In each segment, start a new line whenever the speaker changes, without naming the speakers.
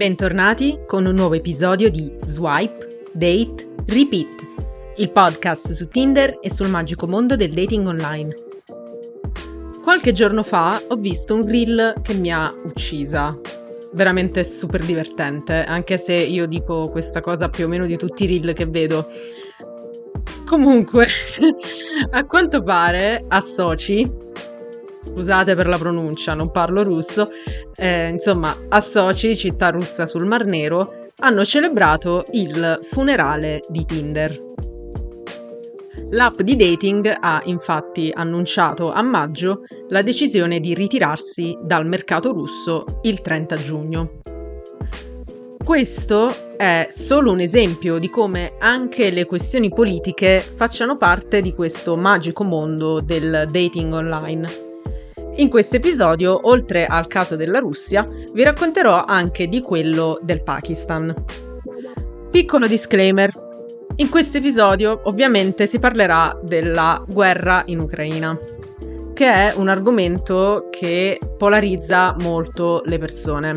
Bentornati con un nuovo episodio di Swipe, Date, Repeat, il podcast su Tinder e sul magico mondo del dating online. Qualche giorno fa ho visto un reel che mi ha uccisa. Veramente super divertente, anche se io dico questa cosa più o meno di tutti i reel che vedo. Comunque, a quanto pare a Sochi scusate per la pronuncia, non parlo russo, eh, insomma, a Sochi, città russa sul Mar Nero, hanno celebrato il funerale di Tinder. L'app di dating ha infatti annunciato a maggio la decisione di ritirarsi dal mercato russo il 30 giugno. Questo è solo un esempio di come anche le questioni politiche facciano parte di questo magico mondo del dating online. In questo episodio, oltre al caso della Russia, vi racconterò anche di quello del Pakistan. Piccolo disclaimer. In questo episodio ovviamente si parlerà della guerra in Ucraina, che è un argomento che polarizza molto le persone.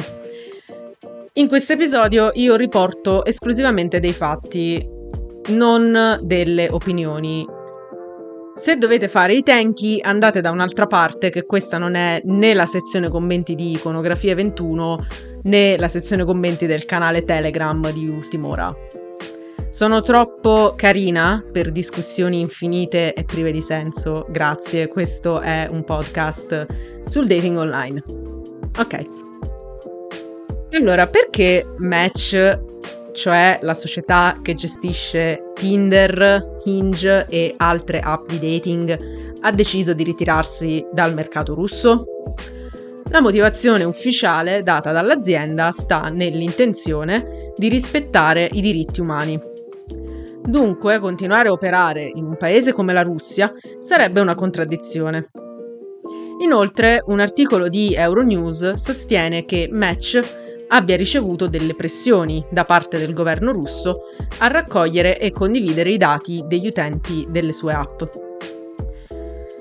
In questo episodio io riporto esclusivamente dei fatti, non delle opinioni se dovete fare i tanky, andate da un'altra parte, che questa non è né la sezione commenti di Iconografia 21 né la sezione commenti del canale Telegram di Ultimora. Sono troppo carina per discussioni infinite e prive di senso, grazie. Questo è un podcast sul dating online. Ok. Allora, perché Match cioè la società che gestisce Tinder, Hinge e altre app di dating, ha deciso di ritirarsi dal mercato russo? La motivazione ufficiale data dall'azienda sta nell'intenzione di rispettare i diritti umani. Dunque, continuare a operare in un paese come la Russia sarebbe una contraddizione. Inoltre, un articolo di Euronews sostiene che Match abbia ricevuto delle pressioni da parte del governo russo a raccogliere e condividere i dati degli utenti delle sue app.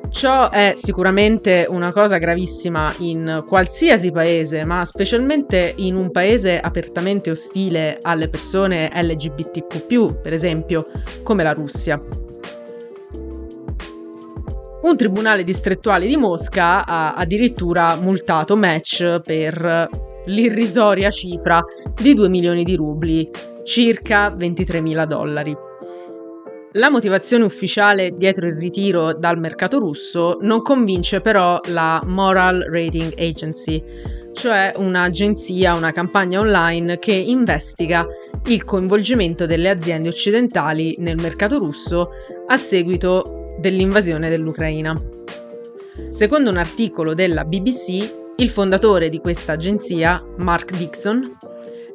Ciò è sicuramente una cosa gravissima in qualsiasi paese, ma specialmente in un paese apertamente ostile alle persone LGBTQ, per esempio, come la Russia. Un tribunale distrettuale di Mosca ha addirittura multato Match per l'irrisoria cifra di 2 milioni di rubli, circa 23 mila dollari. La motivazione ufficiale dietro il ritiro dal mercato russo non convince però la Moral Rating Agency, cioè un'agenzia, una campagna online che investiga il coinvolgimento delle aziende occidentali nel mercato russo a seguito dell'invasione dell'Ucraina. Secondo un articolo della BBC, il fondatore di questa agenzia, Mark Dixon,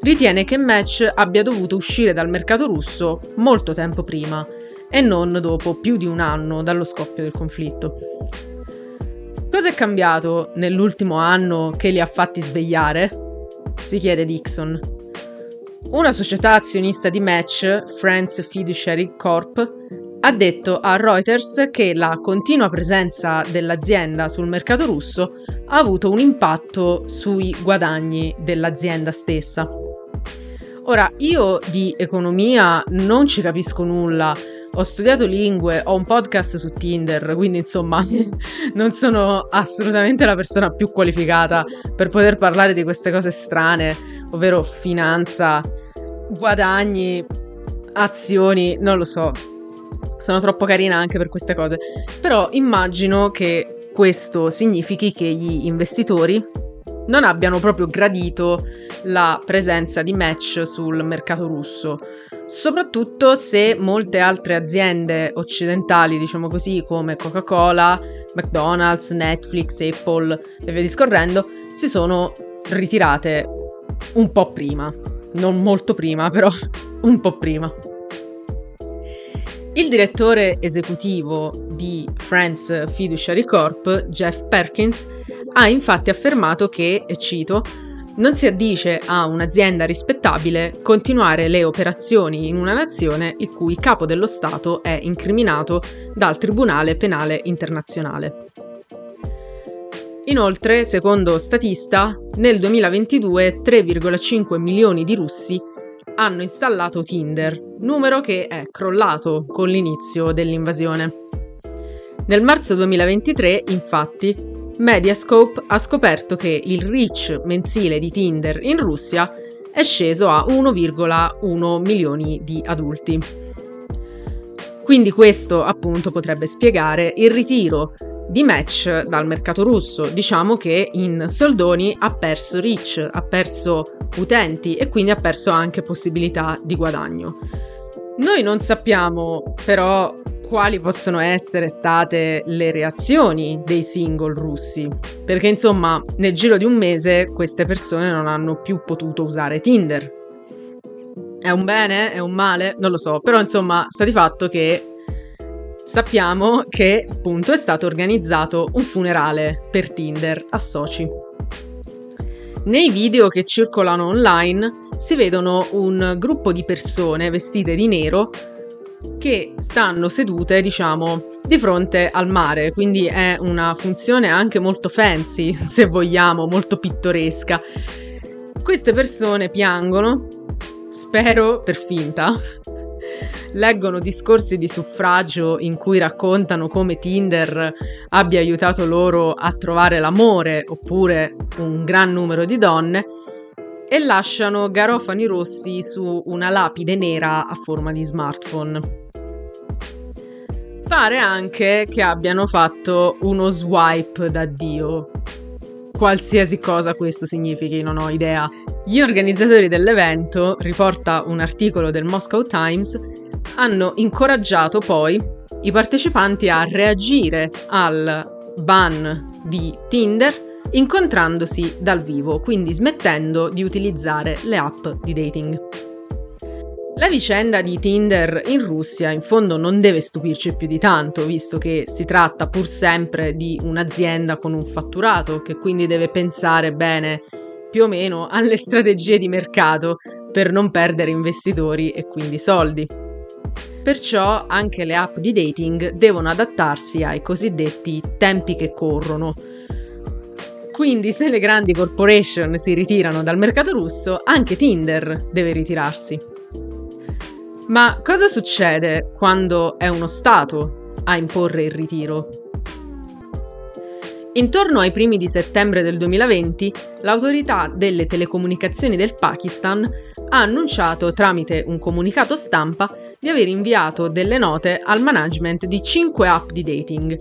ritiene che Match abbia dovuto uscire dal mercato russo molto tempo prima e non dopo più di un anno dallo scoppio del conflitto. Cosa è cambiato nell'ultimo anno che li ha fatti svegliare? si chiede Dixon. Una società azionista di Match, Friends Fiduciary Corp, ha detto a Reuters che la continua presenza dell'azienda sul mercato russo ha avuto un impatto sui guadagni dell'azienda stessa. Ora, io di economia non ci capisco nulla, ho studiato lingue, ho un podcast su Tinder, quindi insomma non sono assolutamente la persona più qualificata per poter parlare di queste cose strane, ovvero finanza, guadagni, azioni, non lo so. Sono troppo carina anche per queste cose. Però immagino che questo significhi che gli investitori non abbiano proprio gradito la presenza di Match sul mercato russo, soprattutto se molte altre aziende occidentali, diciamo così, come Coca-Cola, McDonald's, Netflix, Apple e via discorrendo, si sono ritirate un po' prima non molto prima, però un po' prima. Il direttore esecutivo di France Fiduciary Corp, Jeff Perkins, ha infatti affermato che, e cito, non si addice a un'azienda rispettabile continuare le operazioni in una nazione il cui capo dello Stato è incriminato dal Tribunale Penale Internazionale. Inoltre, secondo Statista, nel 2022 3,5 milioni di russi hanno installato Tinder, numero che è crollato con l'inizio dell'invasione. Nel marzo 2023, infatti, Mediascope ha scoperto che il reach mensile di Tinder in Russia è sceso a 1,1 milioni di adulti. Quindi questo appunto potrebbe spiegare il ritiro di match dal mercato russo. Diciamo che in soldoni ha perso reach, ha perso utenti e quindi ha perso anche possibilità di guadagno. Noi non sappiamo però quali possono essere state le reazioni dei single russi, perché insomma nel giro di un mese queste persone non hanno più potuto usare Tinder. È un bene? È un male? Non lo so, però insomma sta di fatto che sappiamo che appunto è stato organizzato un funerale per Tinder a Sochi. Nei video che circolano online si vedono un gruppo di persone vestite di nero che stanno sedute, diciamo, di fronte al mare, quindi è una funzione anche molto fancy, se vogliamo, molto pittoresca. Queste persone piangono, spero per finta, leggono discorsi di suffragio in cui raccontano come Tinder abbia aiutato loro a trovare l'amore oppure un gran numero di donne e lasciano garofani rossi su una lapide nera a forma di smartphone. Pare anche che abbiano fatto uno swipe d'addio. Qualsiasi cosa questo significhi, non ho idea. Gli organizzatori dell'evento, riporta un articolo del Moscow Times, hanno incoraggiato poi i partecipanti a reagire al ban di Tinder incontrandosi dal vivo, quindi smettendo di utilizzare le app di dating. La vicenda di Tinder in Russia in fondo non deve stupirci più di tanto, visto che si tratta pur sempre di un'azienda con un fatturato che quindi deve pensare bene più o meno alle strategie di mercato per non perdere investitori e quindi soldi. Perciò anche le app di dating devono adattarsi ai cosiddetti tempi che corrono, quindi se le grandi corporation si ritirano dal mercato russo, anche Tinder deve ritirarsi. Ma cosa succede quando è uno Stato a imporre il ritiro? Intorno ai primi di settembre del 2020, l'autorità delle telecomunicazioni del Pakistan ha annunciato tramite un comunicato stampa di aver inviato delle note al management di 5 app di dating,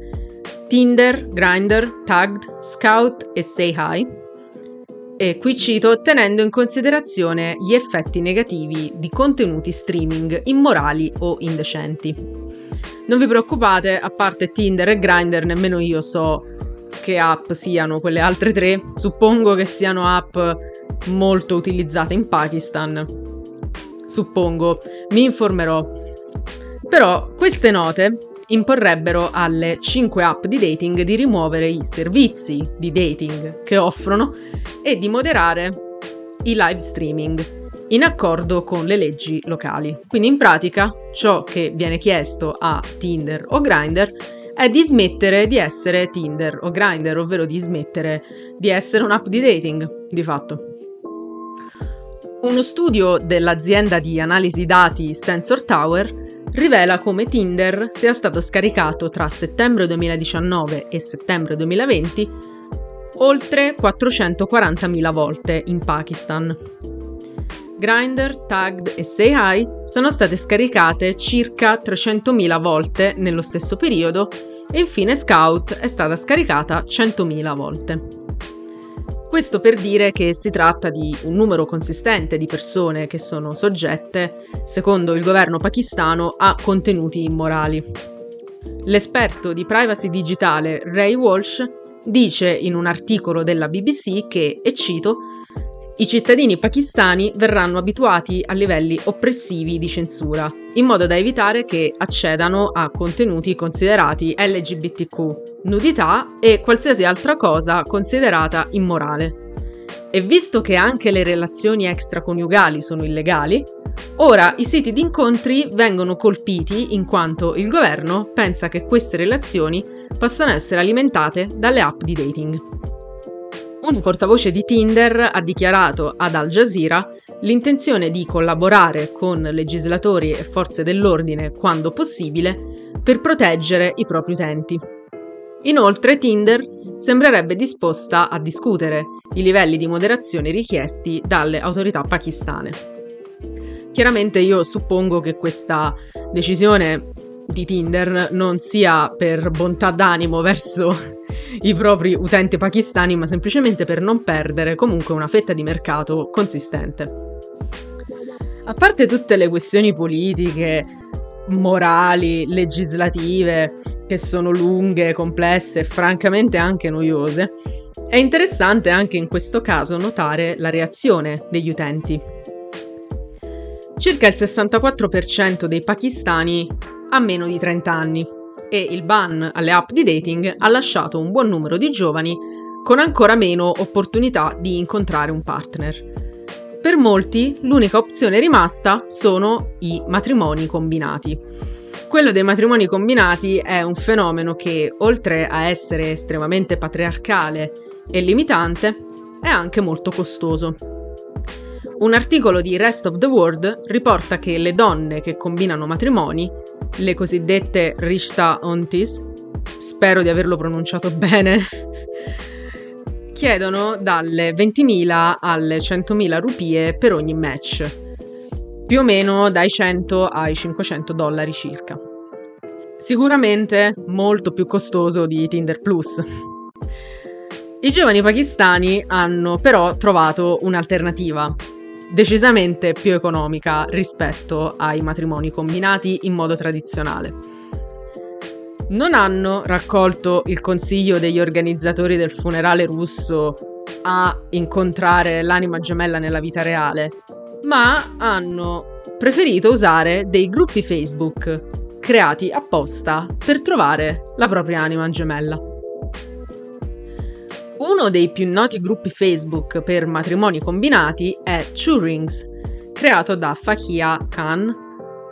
Tinder, Grindr, Tagged, Scout e Say Hi. E qui cito tenendo in considerazione gli effetti negativi di contenuti streaming immorali o indecenti. Non vi preoccupate, a parte Tinder e Grindr, nemmeno io so che app siano quelle altre tre. Suppongo che siano app molto utilizzate in Pakistan. Suppongo, mi informerò. Però queste note imporrebbero alle 5 app di dating di rimuovere i servizi di dating che offrono e di moderare i live streaming in accordo con le leggi locali. Quindi in pratica ciò che viene chiesto a Tinder o Grindr è di smettere di essere Tinder o Grindr, ovvero di smettere di essere un'app di dating, di fatto. Uno studio dell'azienda di analisi dati Sensor Tower rivela come Tinder sia stato scaricato tra settembre 2019 e settembre 2020 oltre 440.000 volte in Pakistan. Grindr, Tagged e Say Hi sono state scaricate circa 300.000 volte nello stesso periodo e infine Scout è stata scaricata 100.000 volte. Questo per dire che si tratta di un numero consistente di persone che sono soggette, secondo il governo pakistano, a contenuti immorali. L'esperto di privacy digitale Ray Walsh dice in un articolo della BBC che, e cito, i cittadini pakistani verranno abituati a livelli oppressivi di censura, in modo da evitare che accedano a contenuti considerati LGBTQ, nudità e qualsiasi altra cosa considerata immorale. E visto che anche le relazioni extraconiugali sono illegali, ora i siti di incontri vengono colpiti in quanto il governo pensa che queste relazioni possano essere alimentate dalle app di dating. Un portavoce di Tinder ha dichiarato ad Al Jazeera l'intenzione di collaborare con legislatori e forze dell'ordine quando possibile per proteggere i propri utenti. Inoltre Tinder sembrerebbe disposta a discutere i livelli di moderazione richiesti dalle autorità pakistane. Chiaramente io suppongo che questa decisione di Tinder non sia per bontà d'animo verso i propri utenti pakistani, ma semplicemente per non perdere comunque una fetta di mercato consistente. A parte tutte le questioni politiche, morali, legislative, che sono lunghe, complesse e francamente anche noiose, è interessante anche in questo caso notare la reazione degli utenti. Circa il 64% dei pakistani ha meno di 30 anni e il ban alle app di dating ha lasciato un buon numero di giovani con ancora meno opportunità di incontrare un partner. Per molti l'unica opzione rimasta sono i matrimoni combinati. Quello dei matrimoni combinati è un fenomeno che, oltre a essere estremamente patriarcale e limitante, è anche molto costoso. Un articolo di Rest of the World riporta che le donne che combinano matrimoni, le cosiddette Rishta Ontis, spero di averlo pronunciato bene, chiedono dalle 20.000 alle 100.000 rupie per ogni match, più o meno dai 100 ai 500 dollari circa. Sicuramente molto più costoso di Tinder Plus. I giovani pakistani hanno però trovato un'alternativa, decisamente più economica rispetto ai matrimoni combinati in modo tradizionale. Non hanno raccolto il consiglio degli organizzatori del funerale russo a incontrare l'anima gemella nella vita reale, ma hanno preferito usare dei gruppi Facebook creati apposta per trovare la propria anima gemella. Uno dei più noti gruppi Facebook per matrimoni combinati è Two Rings, creato da Fahia Khan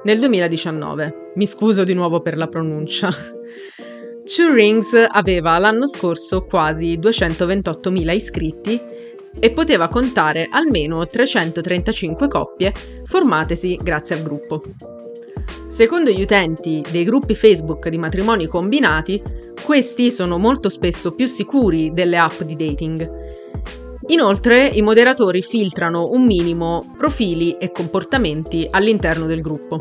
nel 2019. Mi scuso di nuovo per la pronuncia. Two Rings aveva l'anno scorso quasi 228.000 iscritti e poteva contare almeno 335 coppie formatesi grazie al gruppo. Secondo gli utenti dei gruppi Facebook di matrimoni combinati, questi sono molto spesso più sicuri delle app di dating. Inoltre, i moderatori filtrano un minimo profili e comportamenti all'interno del gruppo.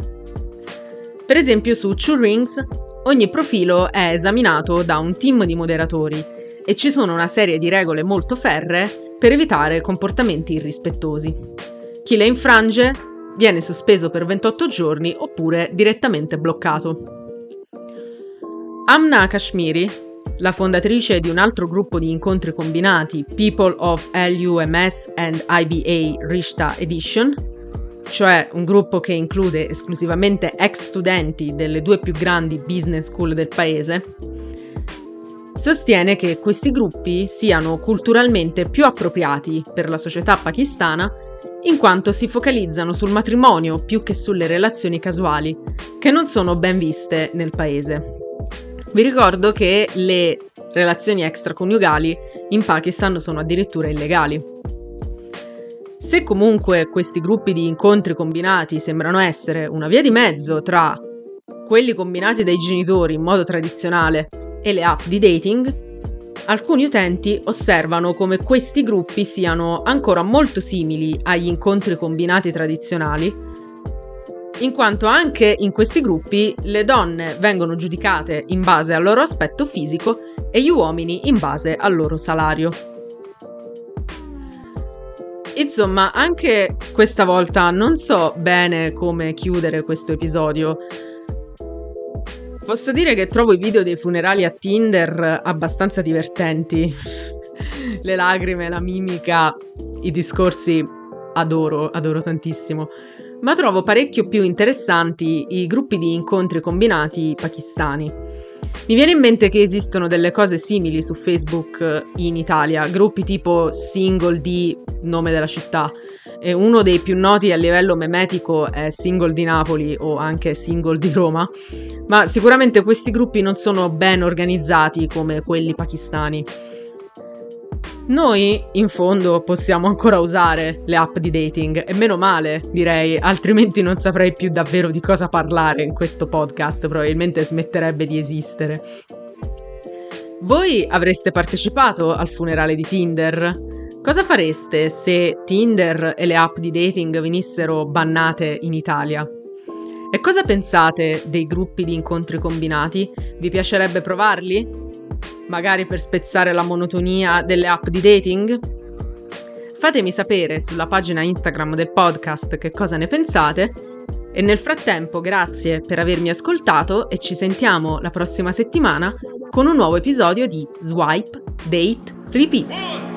Per esempio, su Two Rings, ogni profilo è esaminato da un team di moderatori e ci sono una serie di regole molto ferree per evitare comportamenti irrispettosi. Chi le infrange viene sospeso per 28 giorni oppure direttamente bloccato. Amna Kashmiri, la fondatrice di un altro gruppo di incontri combinati People of LUMS and IBA Rishta Edition, cioè un gruppo che include esclusivamente ex studenti delle due più grandi business school del paese, sostiene che questi gruppi siano culturalmente più appropriati per la società pakistana in quanto si focalizzano sul matrimonio più che sulle relazioni casuali, che non sono ben viste nel paese. Vi ricordo che le relazioni extraconiugali in Pakistan sono addirittura illegali. Se comunque questi gruppi di incontri combinati sembrano essere una via di mezzo tra quelli combinati dai genitori in modo tradizionale e le app di dating, alcuni utenti osservano come questi gruppi siano ancora molto simili agli incontri combinati tradizionali in quanto anche in questi gruppi le donne vengono giudicate in base al loro aspetto fisico e gli uomini in base al loro salario. Insomma, anche questa volta non so bene come chiudere questo episodio. Posso dire che trovo i video dei funerali a Tinder abbastanza divertenti. le lacrime, la mimica, i discorsi adoro, adoro tantissimo. Ma trovo parecchio più interessanti i gruppi di incontri combinati pakistani. Mi viene in mente che esistono delle cose simili su Facebook in Italia, gruppi tipo Single di nome della città, e uno dei più noti a livello memetico è Single di Napoli o anche Single di Roma, ma sicuramente questi gruppi non sono ben organizzati come quelli pakistani. Noi, in fondo, possiamo ancora usare le app di dating, e meno male, direi, altrimenti non saprei più davvero di cosa parlare in questo podcast, probabilmente smetterebbe di esistere. Voi avreste partecipato al funerale di Tinder? Cosa fareste se Tinder e le app di dating venissero bannate in Italia? E cosa pensate dei gruppi di incontri combinati? Vi piacerebbe provarli? Magari per spezzare la monotonia delle app di dating? Fatemi sapere sulla pagina Instagram del podcast che cosa ne pensate e nel frattempo grazie per avermi ascoltato e ci sentiamo la prossima settimana con un nuovo episodio di Swipe, Date, Repeat.